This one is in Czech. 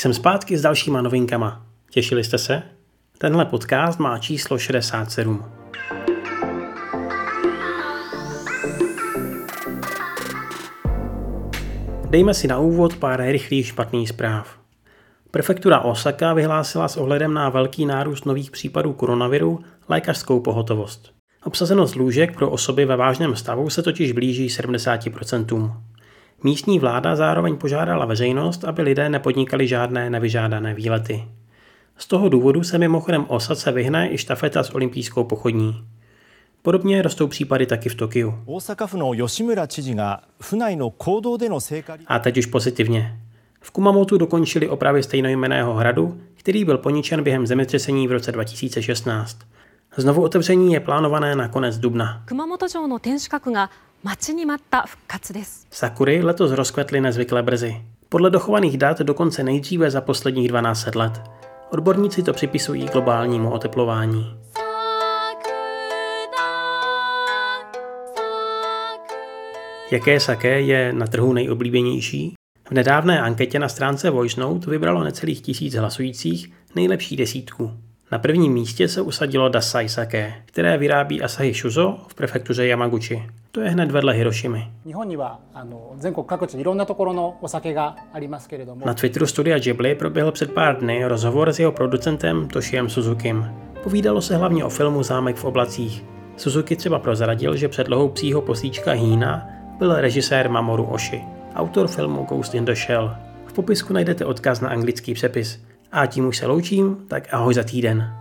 Jsem zpátky s dalšíma novinkama. Těšili jste se? Tenhle podcast má číslo 67. Dejme si na úvod pár rychlých špatných zpráv. Prefektura Osaka vyhlásila s ohledem na velký nárůst nových případů koronaviru lékařskou pohotovost. Obsazenost lůžek pro osoby ve vážném stavu se totiž blíží 70%. Místní vláda zároveň požádala veřejnost, aby lidé nepodnikali žádné nevyžádané výlety. Z toho důvodu se mimochodem Osace vyhne i štafeta s olympijskou pochodní. Podobně rostou případy taky v Tokiu. A teď už pozitivně. V Kumamotu dokončili opravy stejnojmeného hradu, který byl poničen během zemětřesení v roce 2016. Znovu otevření je plánované na konec dubna. Sakury letos rozkvetly nezvykle brzy. Podle dochovaných dat dokonce nejdříve za posledních 12 let. Odborníci to připisují globálnímu oteplování. Jaké saké je na trhu nejoblíbenější? V nedávné anketě na stránce VoiceNote vybralo necelých tisíc hlasujících nejlepší desítku. Na prvním místě se usadilo Dasai Sake, které vyrábí Asahi Shuzo v prefektuře Yamaguchi. To je hned vedle Hirošimy. Na Twitteru studia Ghibli proběhl před pár dny rozhovor s jeho producentem Toshiem Suzukim. Povídalo se hlavně o filmu Zámek v oblacích. Suzuki třeba prozradil, že předlohou psího posíčka Hína byl režisér Mamoru Oshi, autor filmu Ghost in the Shell. V popisku najdete odkaz na anglický přepis. A tím už se loučím, tak ahoj za týden.